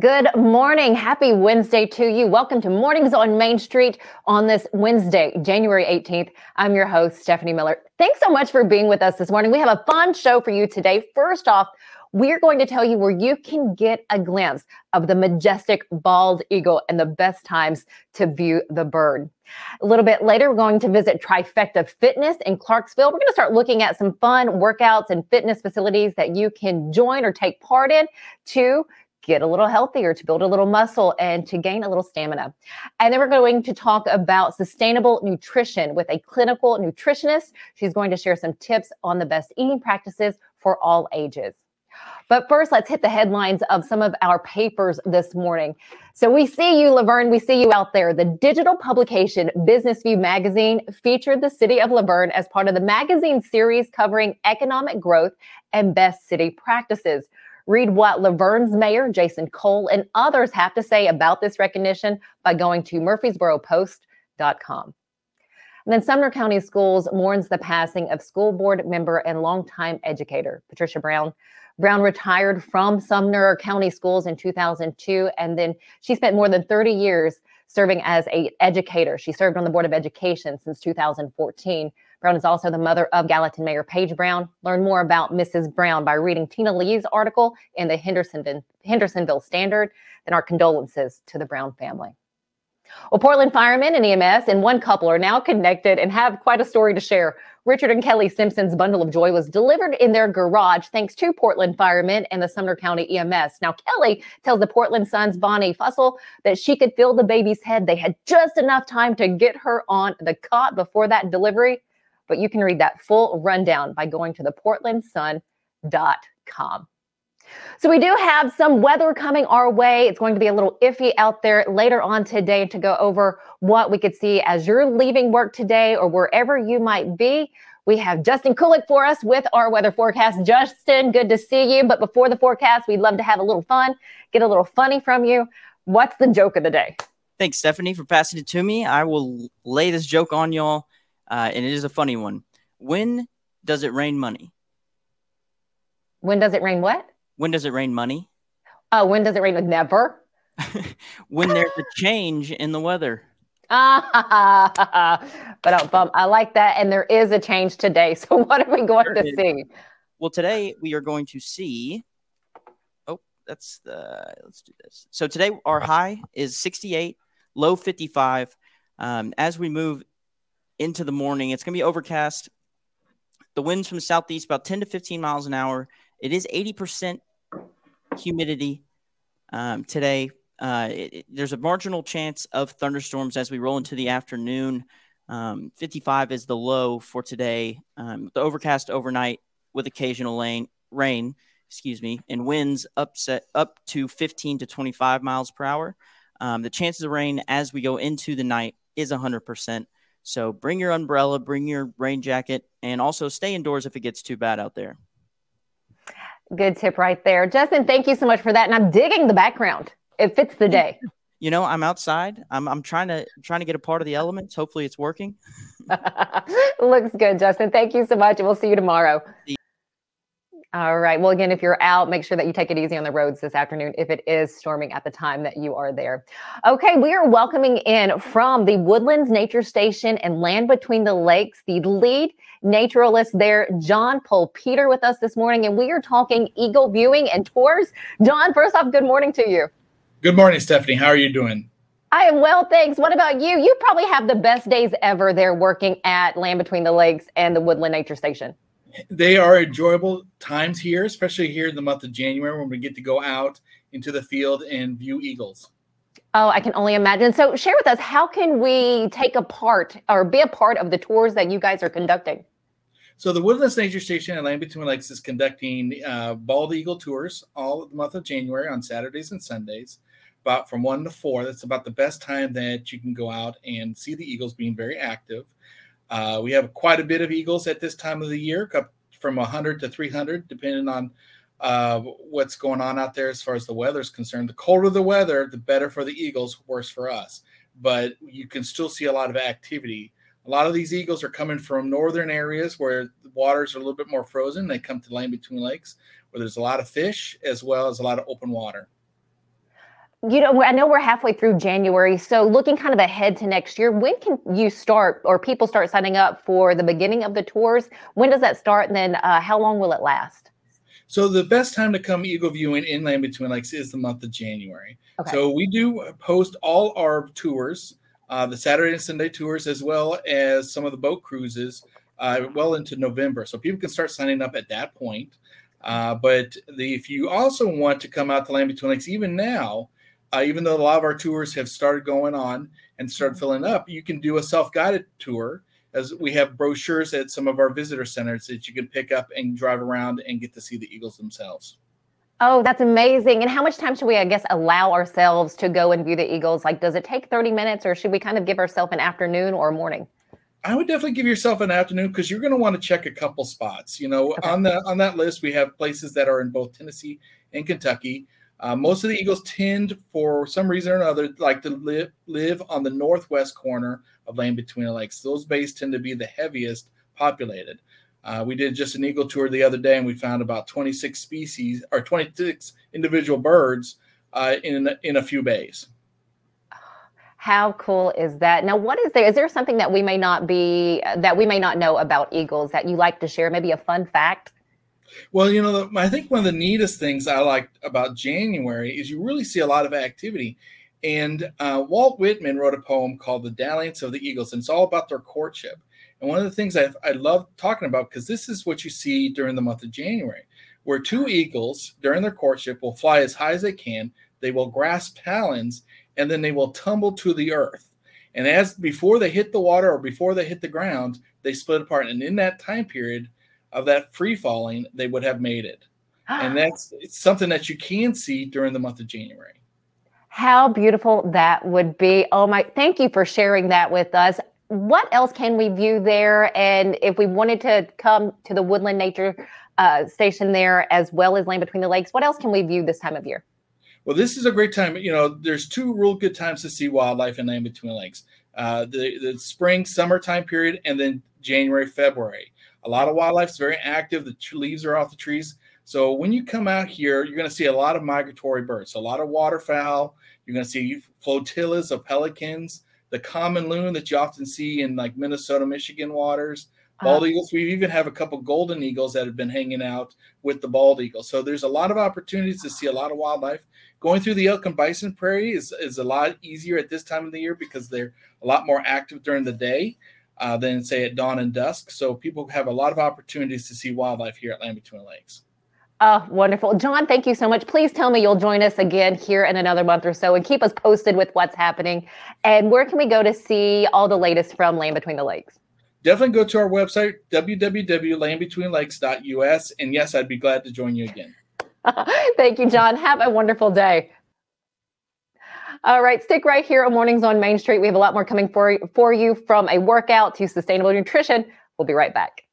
Good morning. Happy Wednesday to you. Welcome to Mornings on Main Street on this Wednesday, January 18th. I'm your host, Stephanie Miller. Thanks so much for being with us this morning. We have a fun show for you today. First off, we're going to tell you where you can get a glimpse of the majestic bald eagle and the best times to view the bird. A little bit later, we're going to visit Trifecta Fitness in Clarksville. We're going to start looking at some fun workouts and fitness facilities that you can join or take part in to get a little healthier, to build a little muscle, and to gain a little stamina. And then we're going to talk about sustainable nutrition with a clinical nutritionist. She's going to share some tips on the best eating practices for all ages. But first, let's hit the headlines of some of our papers this morning. So we see you, La Vergne. We see you out there. The digital publication Business View magazine featured the city of La Vergne as part of the magazine series covering economic growth and best city practices. Read what La Vergne's mayor, Jason Cole, and others have to say about this recognition by going to murfreesboropost.com. And then Sumner County Schools mourns the passing of school board member and longtime educator, Patricia Brown. Brown retired from Sumner County Schools in 2002, and then she spent more than 30 years serving as a educator. She served on the Board of Education since 2014. Brown is also the mother of Gallatin Mayor Paige Brown. Learn more about Mrs. Brown by reading Tina Lee's article in the Hendersonville, Hendersonville Standard. Then our condolences to the Brown family. Well, Portland firemen and EMS and one couple are now connected and have quite a story to share. Richard and Kelly Simpson's bundle of joy was delivered in their garage thanks to Portland firemen and the Sumner County EMS. Now, Kelly tells the Portland Sun's Bonnie Fussell that she could feel the baby's head. They had just enough time to get her on the cot before that delivery but you can read that full rundown by going to the portlandsun.com. So we do have some weather coming our way. It's going to be a little iffy out there later on today to go over what we could see as you're leaving work today or wherever you might be. We have Justin Kulik for us with our weather forecast. Justin, good to see you. But before the forecast, we'd love to have a little fun, get a little funny from you. What's the joke of the day? Thanks, Stephanie, for passing it to me. I will lay this joke on y'all uh, and it is a funny one. When does it rain money? When does it rain what? When does it rain money? Oh, when does it rain? Never. when there's a change in the weather. Ah, but um, I like that. And there is a change today. So what are we going to see? Well, today we are going to see. Oh, that's the. Let's do this. So today our high is 68, low 55. Um, as we move into the morning. It's going to be overcast. The winds from the southeast about 10 to 15 miles an hour. It is 80% humidity um, today. Uh, it, it, there's a marginal chance of thunderstorms as we roll into the afternoon. Um, 55 is the low for today. Um, the overcast overnight with occasional rain, rain, excuse me, and winds upset up to 15 to 25 miles per hour. Um, the chances of rain as we go into the night is 100%. So bring your umbrella, bring your rain jacket, and also stay indoors if it gets too bad out there. Good tip right there. Justin, thank you so much for that. And I'm digging the background. It fits the day. You know, I'm outside. I'm I'm trying to trying to get a part of the elements. Hopefully it's working. Looks good, Justin. Thank you so much. We'll see you tomorrow. All right. Well, again, if you're out, make sure that you take it easy on the roads this afternoon if it is storming at the time that you are there. Okay, we are welcoming in from the Woodlands Nature Station and Land Between the Lakes the lead naturalist there, John Pollpeter, with us this morning, and we are talking eagle viewing and tours. John, first off, good morning to you. Good morning, Stephanie. How are you doing? I am well, thanks. What about you? You probably have the best days ever there working at Land Between the Lakes and the Woodland Nature Station they are enjoyable times here, especially here in the month of January when we get to go out into the field and view eagles. Oh, I can only imagine. So, share with us how can we take a part or be a part of the tours that you guys are conducting? So, the Woodlands Nature Station and Land Between Lakes is conducting uh, bald eagle tours all the month of January on Saturdays and Sundays, about from one to four. That's about the best time that you can go out and see the eagles being very active. Uh, we have quite a bit of eagles at this time of the year, from 100 to 300, depending on uh, what's going on out there as far as the weather is concerned. The colder the weather, the better for the eagles, worse for us. But you can still see a lot of activity. A lot of these eagles are coming from northern areas where the waters are a little bit more frozen. They come to land between lakes where there's a lot of fish as well as a lot of open water. You know, I know we're halfway through January. So, looking kind of ahead to next year, when can you start or people start signing up for the beginning of the tours? When does that start? And then uh, how long will it last? So, the best time to come eagle viewing in Land Between Lakes is the month of January. Okay. So, we do post all our tours, uh, the Saturday and Sunday tours, as well as some of the boat cruises uh, well into November. So, people can start signing up at that point. Uh, but the, if you also want to come out to Land Between Lakes, even now, uh, even though a lot of our tours have started going on and started filling up, you can do a self-guided tour as we have brochures at some of our visitor centers that you can pick up and drive around and get to see the eagles themselves. Oh, that's amazing. And how much time should we, I guess, allow ourselves to go and view the eagles? Like, does it take 30 minutes or should we kind of give ourselves an afternoon or a morning? I would definitely give yourself an afternoon because you're going to want to check a couple spots. You know, okay. on the on that list we have places that are in both Tennessee and Kentucky. Uh, most of the Eagles tend, for some reason or another, like to live live on the northwest corner of Land Between the Lakes. Those bays tend to be the heaviest populated. Uh, we did just an eagle tour the other day, and we found about 26 species or 26 individual birds uh, in in a few bays. How cool is that? Now, what is there? Is there something that we may not be that we may not know about eagles that you like to share? Maybe a fun fact. Well, you know, I think one of the neatest things I like about January is you really see a lot of activity. And uh, Walt Whitman wrote a poem called The Dalliance of the Eagles, and it's all about their courtship. And one of the things I, I love talking about, because this is what you see during the month of January, where two eagles during their courtship will fly as high as they can, they will grasp talons, and then they will tumble to the earth. And as before they hit the water or before they hit the ground, they split apart. And in that time period, of that free falling, they would have made it. and that's it's something that you can see during the month of January. How beautiful that would be. Oh my, thank you for sharing that with us. What else can we view there? And if we wanted to come to the Woodland Nature uh, Station there as well as Land Between the Lakes, what else can we view this time of year? Well, this is a great time. You know, there's two real good times to see wildlife in Land Between the Lakes. Uh, the, the spring, summer time period, and then January, February. A lot of wildlife is very active. The leaves are off the trees. So when you come out here, you're going to see a lot of migratory birds, a lot of waterfowl. You're going to see flotillas of pelicans, the common loon that you often see in like Minnesota, Michigan waters. Bald uh-huh. eagles. We even have a couple golden eagles that have been hanging out with the bald eagle. So there's a lot of opportunities to see a lot of wildlife. Going through the elk and bison prairie is, is a lot easier at this time of the year because they're a lot more active during the day uh, than say at dawn and dusk. So people have a lot of opportunities to see wildlife here at Land Between Lakes. Oh, wonderful. John, thank you so much. Please tell me you'll join us again here in another month or so and keep us posted with what's happening. And where can we go to see all the latest from Land Between the Lakes? Definitely go to our website, www.landbetweenlakes.us. And yes, I'd be glad to join you again. thank you, John. Have a wonderful day. All right, stick right here on Mornings on Main Street. We have a lot more coming for, for you from a workout to sustainable nutrition. We'll be right back.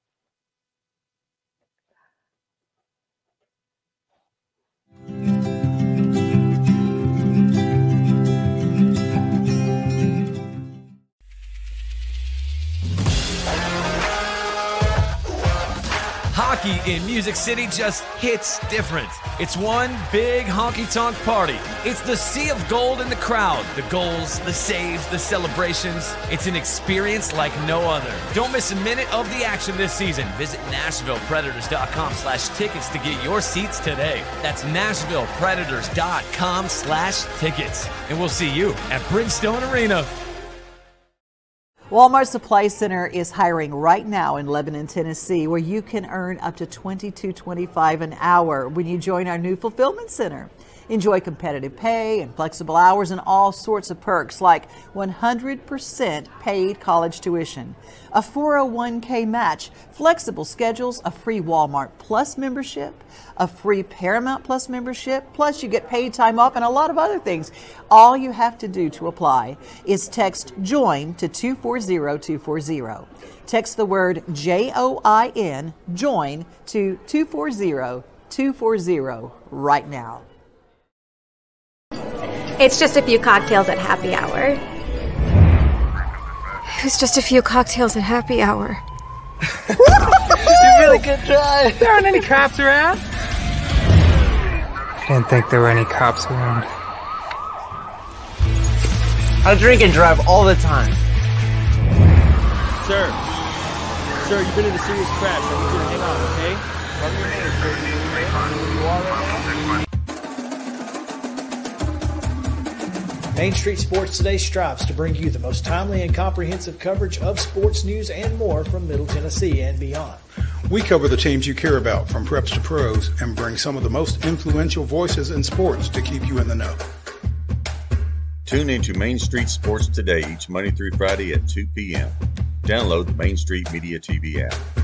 In Music City just hits different. It's one big honky tonk party. It's the sea of gold in the crowd. The goals, the saves, the celebrations. It's an experience like no other. Don't miss a minute of the action this season. Visit NashvillePredators.com slash tickets to get your seats today. That's NashvillePredators.com slash tickets. And we'll see you at Bridgestone Arena. Walmart Supply Center is hiring right now in Lebanon, Tennessee, where you can earn up to $22.25 an hour when you join our new fulfillment center. Enjoy competitive pay and flexible hours and all sorts of perks like 100% paid college tuition, a 401k match, flexible schedules, a free Walmart Plus membership, a free Paramount Plus membership, plus you get paid time off and a lot of other things. All you have to do to apply is text JOIN to 240240. Text the word J O I N, JOIN, to 240 240 right now. It's just a few cocktails at happy hour. It was just a few cocktails at happy hour. you really good try. There aren't any cops around. I didn't think there were any cops around. I drink and drive all the time. Sir, sir, you've been in a serious crash. I need you to hang on, okay? Main Street Sports Today strives to bring you the most timely and comprehensive coverage of sports news and more from Middle Tennessee and beyond. We cover the teams you care about from preps to pros and bring some of the most influential voices in sports to keep you in the know. Tune into Main Street Sports Today each Monday through Friday at 2 p.m. Download the Main Street Media TV app.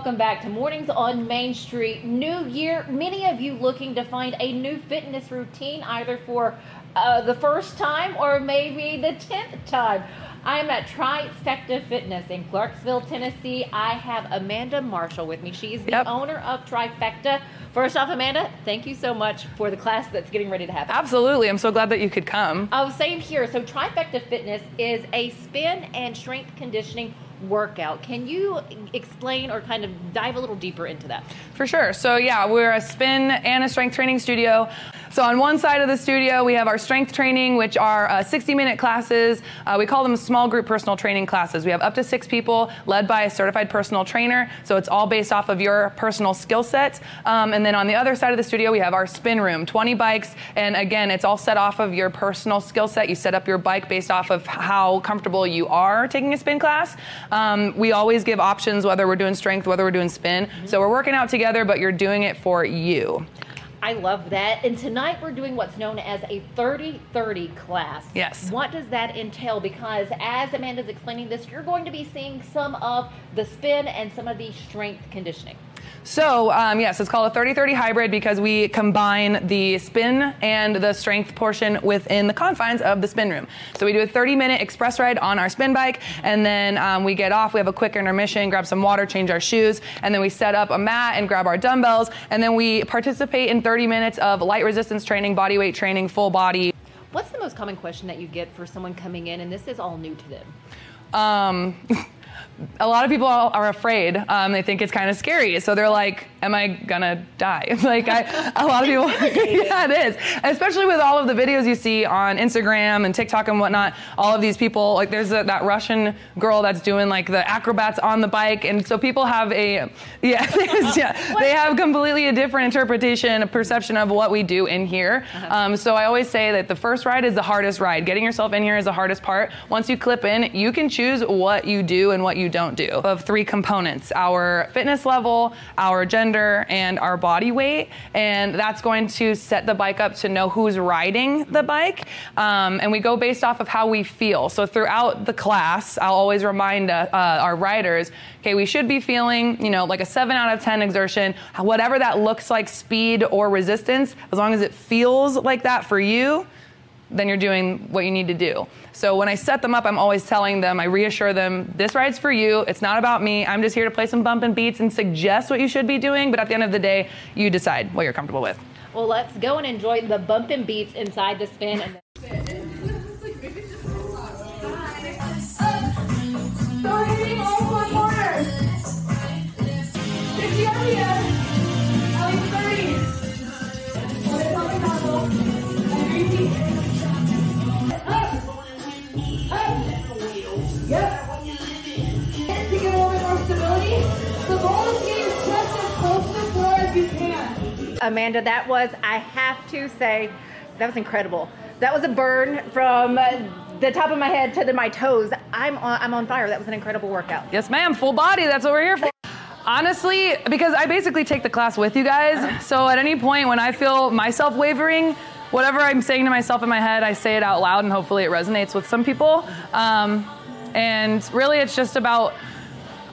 Welcome back to Mornings on Main Street. New year, many of you looking to find a new fitness routine either for uh, the first time or maybe the 10th time. I am at Trifecta Fitness in Clarksville, Tennessee. I have Amanda Marshall with me. She is the Yep. owner of Trifecta. First off, Amanda, thank you so much for the class that's getting ready to happen. Absolutely. I'm so glad that you could come. Oh, same here. So Trifecta Fitness is a spin and strength conditioning workout. Can you explain or kind of dive a little deeper into that? For sure. So, yeah, we're a spin and a strength training studio. So, on one side of the studio, we have our strength training, which are 60 minute classes. Uh, we call them small group personal training classes. We have up to six people led by a certified personal trainer. So, it's all based off of your personal skill set. Um, and then on the other side of the studio, we have our spin room 20 bikes. And again, it's all set off of your personal skill set. You set up your bike based off of how comfortable you are taking a spin class. Um, we always give options whether we're doing strength, whether we're doing spin. So, we're working out together, but you're doing it for you. I love that. And tonight we're doing what's known as a 30 30 class. Yes. What does that entail? Because as Amanda's explaining this, you're going to be seeing some of the spin and some of the strength conditioning. So, um, yes, it's called a 30 30 hybrid because we combine the spin and the strength portion within the confines of the spin room. So, we do a 30 minute express ride on our spin bike, and then um, we get off. We have a quick intermission, grab some water, change our shoes, and then we set up a mat and grab our dumbbells, and then we participate in 30 minutes of light resistance training, body weight training, full body. What's the most common question that you get for someone coming in, and this is all new to them? Um, a lot of people are afraid. Um, they think it's kind of scary. So they're like, "Am I gonna die?" like I, a lot of people. yeah, it is. Especially with all of the videos you see on Instagram and TikTok and whatnot. All of these people, like there's a, that Russian girl that's doing like the acrobats on the bike, and so people have a, yeah, yeah they have completely a different interpretation, a perception of what we do in here. Um, so I always say that the first ride is the hardest ride. Getting yourself in here is the hardest part. Once you clip in, you can choose what you do and what you don't do. Of three components: our fitness level, our gender, and our body weight. And that's going to set the bike up to know who's riding the bike. Um, and we go based off of how we feel. So throughout the class, I'll always remind uh, uh, our riders, okay, we should be feeling, you know, like a seven out of 10 exertion, whatever that looks like, speed or resistance, as long as it feels like that for you, then you're doing what you need to do. So when I set them up, I'm always telling them, I reassure them, this ride's for you. It's not about me. I'm just here to play some bump and beats and suggest what you should be doing. But at the end of the day, you decide what you're comfortable with. Well, let's go and enjoy the bump and beats inside the spin. And Amanda, that was, I have to say, that was incredible. That was a burn from the top of my head to the, my toes. I'm on, I'm on fire. That was an incredible workout. Yes, ma'am. Full body. That's what we're here for. Honestly, because I basically take the class with you guys. So at any point when I feel myself wavering, whatever I'm saying to myself in my head, I say it out loud and hopefully it resonates with some people. Um, and really, it's just about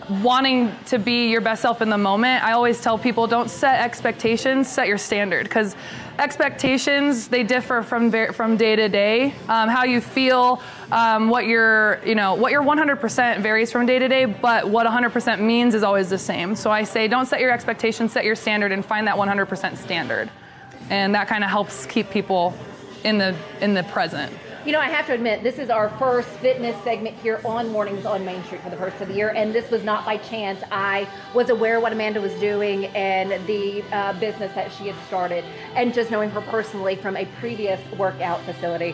wanting to be your best self in the moment. I always tell people don't set expectations, set your standard because expectations they differ from from day to day. Um, how you feel, um, what your you know what your 100% varies from day to day, but what 100% means is always the same. So I say don't set your expectations, set your standard, and find that 100% standard, and that kind of helps keep people in the in the present. You know, I have to admit, this is our first fitness segment here on Mornings on Main Street for the first of the year, and this was not by chance. I was aware of what Amanda was doing and the uh, business that she had started, and just knowing her personally from a previous workout facility.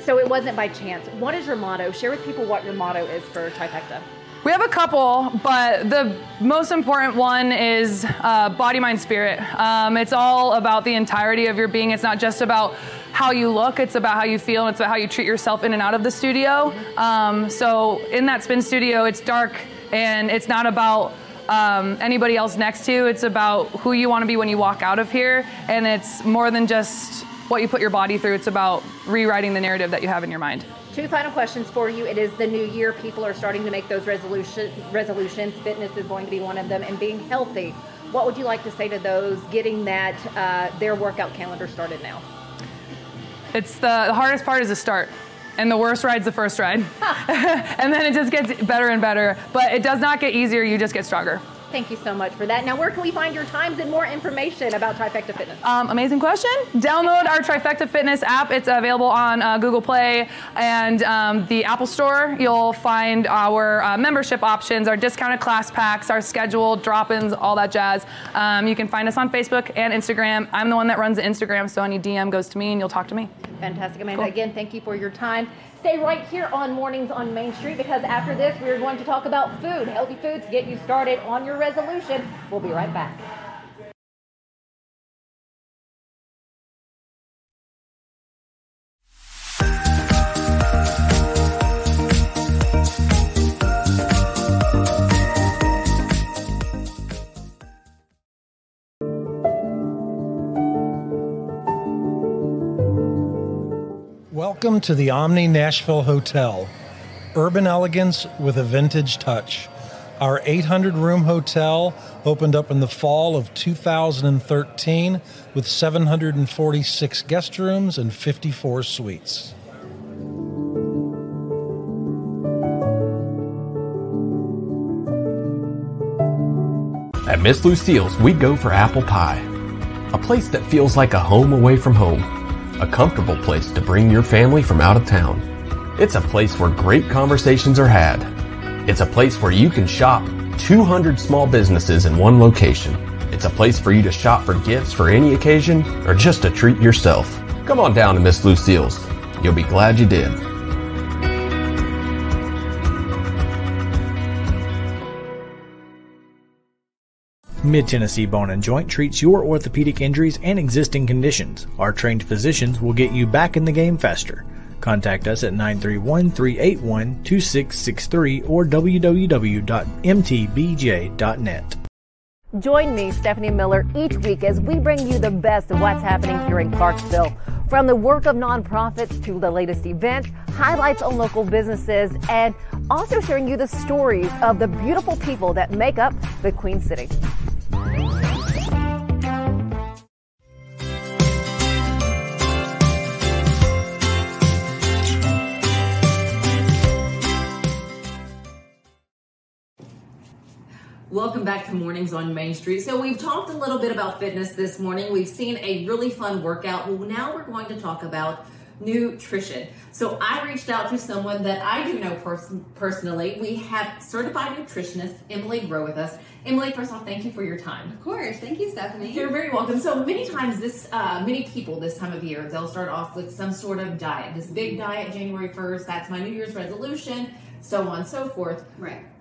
So it wasn't by chance. What is your motto? Share with people what your motto is for Trifecta. We have a couple, but the most important one is uh, body, mind, spirit. Um, it's all about the entirety of your being. It's not just about how you look, it's about how you feel, it's about how you treat yourself in and out of the studio. Um, so, in that spin studio, it's dark and it's not about um, anybody else next to you. It's about who you want to be when you walk out of here, and it's more than just what you put your body through. It's about rewriting the narrative that you have in your mind. Two final questions for you. It is the new year. People are starting to make those resolution, resolutions. Fitness is going to be one of them, and being healthy. What would you like to say to those getting that uh, their workout calendar started now? It's the, the hardest part is the start. And the worst ride's the first ride. and then it just gets better and better. But it does not get easier, you just get stronger. Thank you so much for that. Now, where can we find your times and more information about Trifecta Fitness? Um, amazing question. Download our Trifecta Fitness app. It's available on uh, Google Play and um, the Apple Store. You'll find our uh, membership options, our discounted class packs, our scheduled drop ins, all that jazz. Um, you can find us on Facebook and Instagram. I'm the one that runs the Instagram, so any DM goes to me and you'll talk to me. Fantastic, Amanda. Cool. Again, thank you for your time. Stay right here on Mornings on Main Street because after this, we're going to talk about food, healthy foods, get you started on your resolution. We'll be right back. Welcome to the Omni Nashville Hotel. Urban elegance with a vintage touch. Our 800 room hotel opened up in the fall of 2013 with 746 guest rooms and 54 suites. At Miss Lucille's, we go for apple pie. A place that feels like a home away from home a comfortable place to bring your family from out of town. It's a place where great conversations are had. It's a place where you can shop 200 small businesses in one location. It's a place for you to shop for gifts for any occasion or just to treat yourself. Come on down to Miss Lucille's. You'll be glad you did. Mid Tennessee Bone and Joint treats your orthopedic injuries and existing conditions. Our trained physicians will get you back in the game faster. Contact us at 931 381 2663 or www.mtbj.net. Join me, Stephanie Miller, each week as we bring you the best of what's happening here in Clarksville. From the work of nonprofits to the latest events, highlights on local businesses, and also sharing you the stories of the beautiful people that make up the Queen City. Welcome back to Mornings on Main Street. So, we've talked a little bit about fitness this morning. We've seen a really fun workout. Well, now we're going to talk about nutrition. So, I reached out to someone that I do know pers- personally. We have certified nutritionist Emily Grow with us. Emily, first off, thank you for your time. Of course. Thank you, Stephanie. You're very welcome. So, many times, this, uh, many people this time of year, they'll start off with some sort of diet. This big diet, January 1st, that's my New Year's resolution, so on and so forth. Right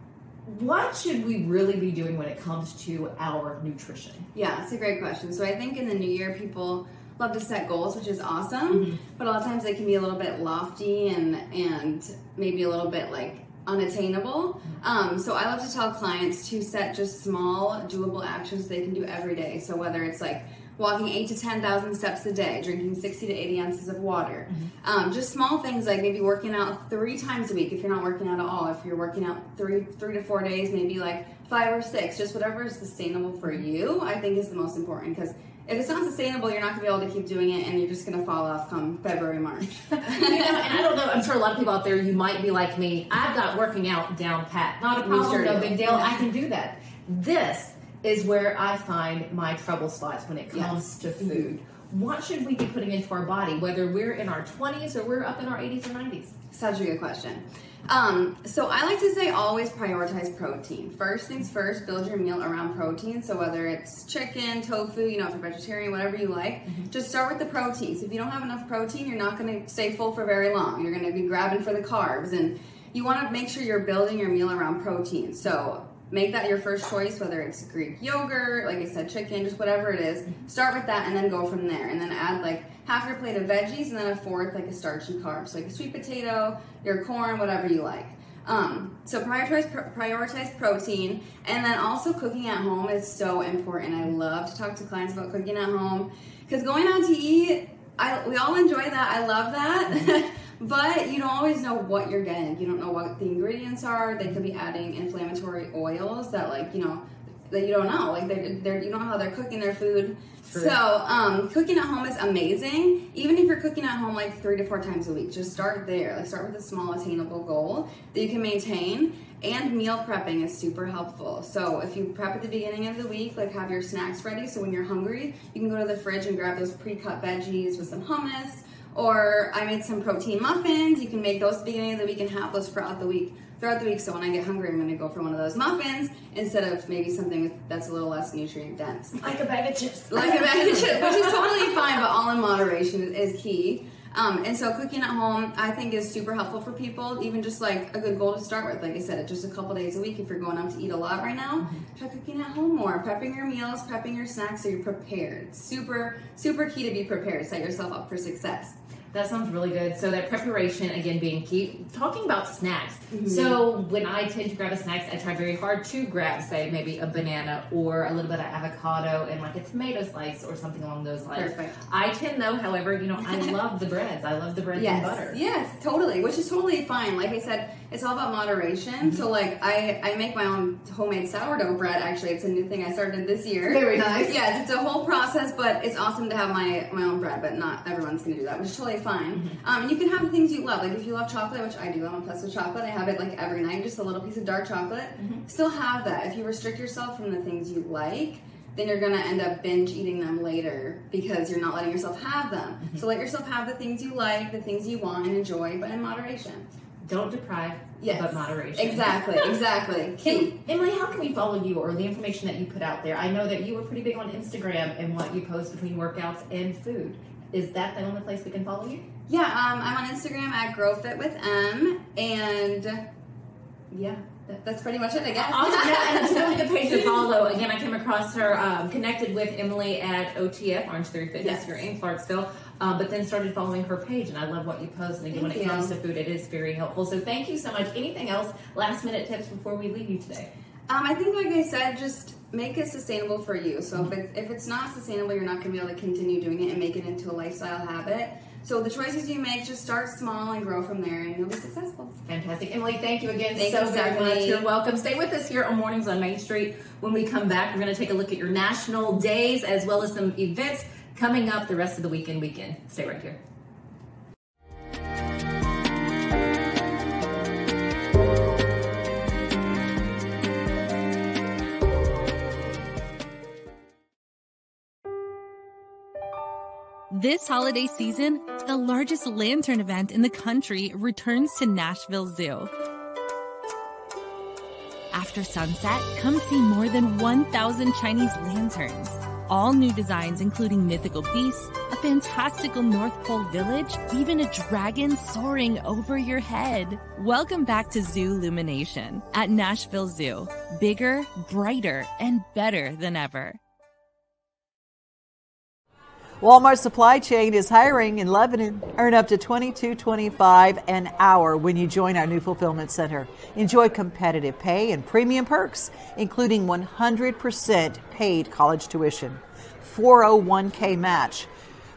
what should we really be doing when it comes to our nutrition? Yeah, it's a great question. So I think in the new year, people love to set goals, which is awesome, mm-hmm. but a lot of times they can be a little bit lofty and and maybe a little bit like unattainable. Mm-hmm. Um, so I love to tell clients to set just small, doable actions they can do every day. So whether it's like walking eight to 10,000 steps a day, drinking 60 to 80 ounces of water. Mm-hmm. Um, just small things like maybe working out three times a week if you're not working out at all. If you're working out three, three to four days, maybe like five or six, just whatever is sustainable for you, I think is the most important because if it's not sustainable, you're not going to be able to keep doing it, and you're just going to fall off come February, March. you know, and I don't know. I'm sure a lot of people out there, you might be like me. I've got working out down pat. Not a problem, sure no big deal. Yeah. I can do that. This is where I find my trouble spots when it comes yes. to food. what should we be putting into our body, whether we're in our 20s or we're up in our 80s or 90s? Such a good question. Um, so I like to say always prioritize protein. First things first, build your meal around protein. So whether it's chicken, tofu, you know, if you're vegetarian, whatever you like, mm-hmm. just start with the proteins. If you don't have enough protein, you're not going to stay full for very long. You're going to be grabbing for the carbs, and you want to make sure you're building your meal around protein. So make that your first choice, whether it's Greek yogurt, like I said, chicken, just whatever it is. Start with that and then go from there. And then add like half your plate of veggies and then a fourth like a starchy carb. So like a sweet potato, your corn, whatever you like. Um, so prioritize prioritize protein, and then also cooking at home is so important. I love to talk to clients about cooking at home because going out to eat, I we all enjoy that. I love that. but you don't always know what you're getting. You don't know what the ingredients are. They could be adding inflammatory oils that, like, you know, that you don't know. Like, they're, they're, you don't know how they're cooking their food. True. So, um, cooking at home is amazing. Even if you're cooking at home like three to four times a week, just start there. Like, start with a small, attainable goal that you can maintain. And meal prepping is super helpful. So, if you prep at the beginning of the week, like have your snacks ready. So, when you're hungry, you can go to the fridge and grab those pre cut veggies with some hummus or I made some protein muffins. You can make those at the beginning of the week and have those throughout the week. Throughout the week, so when I get hungry, I'm going to go for one of those muffins instead of maybe something that's a little less nutrient dense. Like a bag of chips. Like a bag of chips, which is totally fine, but all in moderation is key. Um, and so cooking at home, I think, is super helpful for people. Even just like a good goal to start with. Like I said, just a couple days a week. If you're going out to eat a lot right now, mm-hmm. try cooking at home more. Prepping your meals, prepping your snacks, so you're prepared. Super, super key to be prepared. Set yourself up for success. That sounds really good. So that preparation again being key. Talking about snacks. Mm-hmm. So when I tend to grab a snack, I try very hard to grab, say, maybe a banana or a little bit of avocado and like a tomato slice or something along those lines. Perfect. I tend though, however, you know, I love the breads. I love the breads yes. and butter. Yes, totally. Which is totally fine. Like I said, it's all about moderation. Mm-hmm. So like I I make my own homemade sourdough bread. Actually, it's a new thing I started this year. Very nice. Yes, it's a whole process, but it's awesome to have my my own bread. But not everyone's gonna do that, which is totally fine. Mm-hmm. Um, and you can have the things you love. Like if you love chocolate, which I do, I'm obsessed with chocolate. I have it like every night, just a little piece of dark chocolate. Mm-hmm. Still have that. If you restrict yourself from the things you like, then you're gonna end up binge eating them later because you're not letting yourself have them. Mm-hmm. So let yourself have the things you like, the things you want and enjoy, but in moderation. Don't deprive, yes. but moderation. Exactly, exactly. Key. Emily, how can we follow you or the information that you put out there? I know that you were pretty big on Instagram and what you post between workouts and food. Is that the only place we can follow you? Yeah, um, I'm on Instagram at GrowFit with M, and yeah, that's pretty much it, I guess. Awesome. yeah, and it's a really good page to follow. Again, I came across her, um, connected with Emily at OTF, Orange Theory Fitness, yes. here in Clarksville. Um, but then started following her page, and I love what you post. And again, thank when it you. comes to food, it is very helpful. So thank you so much. Anything else? Last minute tips before we leave you today? Um, I think, like I said, just make it sustainable for you. So if, it, if it's not sustainable, you're not going to be able to continue doing it and make it into a lifestyle habit. So the choices you make, just start small and grow from there, and you'll be successful. Fantastic, Emily. Thank you again thank so you, very much. You're welcome. Stay with us here on Mornings on Main Street. When we come back, we're going to take a look at your national days as well as some events coming up the rest of the weekend. Weekend. Stay right here. This holiday season, the largest lantern event in the country returns to Nashville Zoo. After sunset, come see more than 1,000 Chinese lanterns. All new designs, including mythical beasts, a fantastical North Pole village, even a dragon soaring over your head. Welcome back to Zoo Illumination at Nashville Zoo. Bigger, brighter, and better than ever. Walmart Supply Chain is hiring in Lebanon. Earn up to $22.25 an hour when you join our new fulfillment center. Enjoy competitive pay and premium perks, including 100% paid college tuition, 401k match,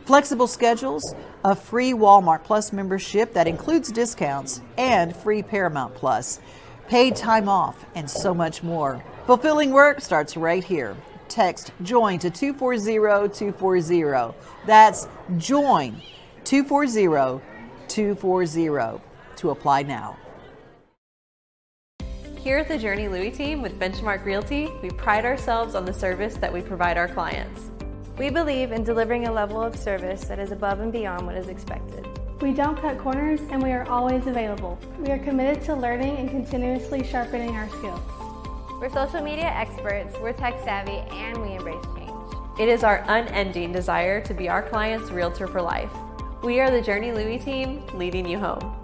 flexible schedules, a free Walmart Plus membership that includes discounts, and free Paramount Plus, paid time off, and so much more. Fulfilling work starts right here text join to 240-240. That's join 240-240 to apply now. Here at the Journey Louis team with Benchmark Realty, we pride ourselves on the service that we provide our clients. We believe in delivering a level of service that is above and beyond what is expected. We don't cut corners and we are always available. We are committed to learning and continuously sharpening our skills. We're social media experts, we're tech savvy, and we embrace change. It is our unending desire to be our client's realtor for life. We are the Journey Louis team leading you home.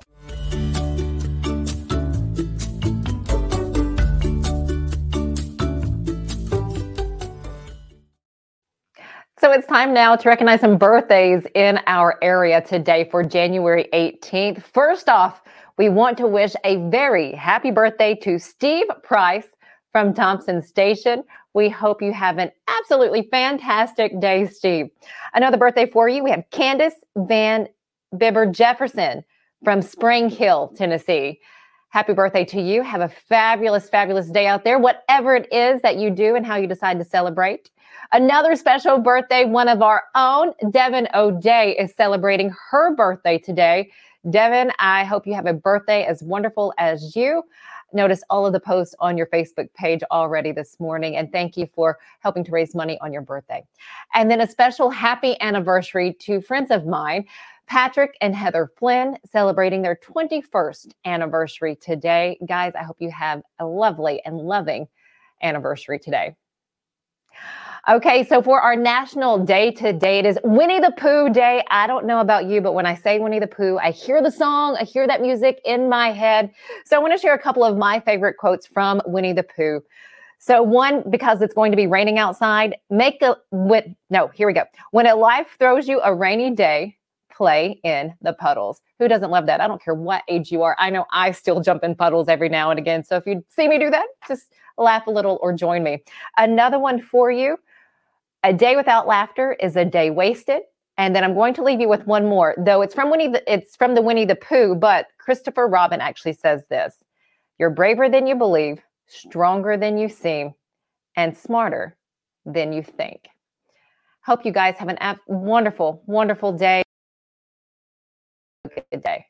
it's time now to recognize some birthdays in our area today for January 18th. First off, we want to wish a very happy birthday to Steve Price from Thompson Station. We hope you have an absolutely fantastic day, Steve. Another birthday for you. We have Candace Van Bibber Jefferson from Spring Hill, Tennessee. Happy birthday to you. Have a fabulous, fabulous day out there, whatever it is that you do and how you decide to celebrate. Another special birthday, one of our own, Devin O'Day, is celebrating her birthday today. Devin, I hope you have a birthday as wonderful as you. Notice all of the posts on your Facebook page already this morning, and thank you for helping to raise money on your birthday. And then a special happy anniversary to friends of mine, Patrick and Heather Flynn, celebrating their 21st anniversary today. Guys, I hope you have a lovely and loving anniversary today. Okay, so for our national day to day, it is Winnie the Pooh Day. I don't know about you, but when I say Winnie the Pooh, I hear the song, I hear that music in my head. So I want to share a couple of my favorite quotes from Winnie the Pooh. So one, because it's going to be raining outside, make a with no, here we go. When a life throws you a rainy day, play in the puddles. Who doesn't love that? I don't care what age you are. I know I still jump in puddles every now and again. So if you see me do that, just laugh a little or join me. Another one for you a day without laughter is a day wasted. And then I'm going to leave you with one more, though it's from Winnie the, it's from the Winnie the Pooh, but Christopher Robin actually says this. You're braver than you believe, stronger than you seem, and smarter than you think. Hope you guys have an wonderful, wonderful day. Good day.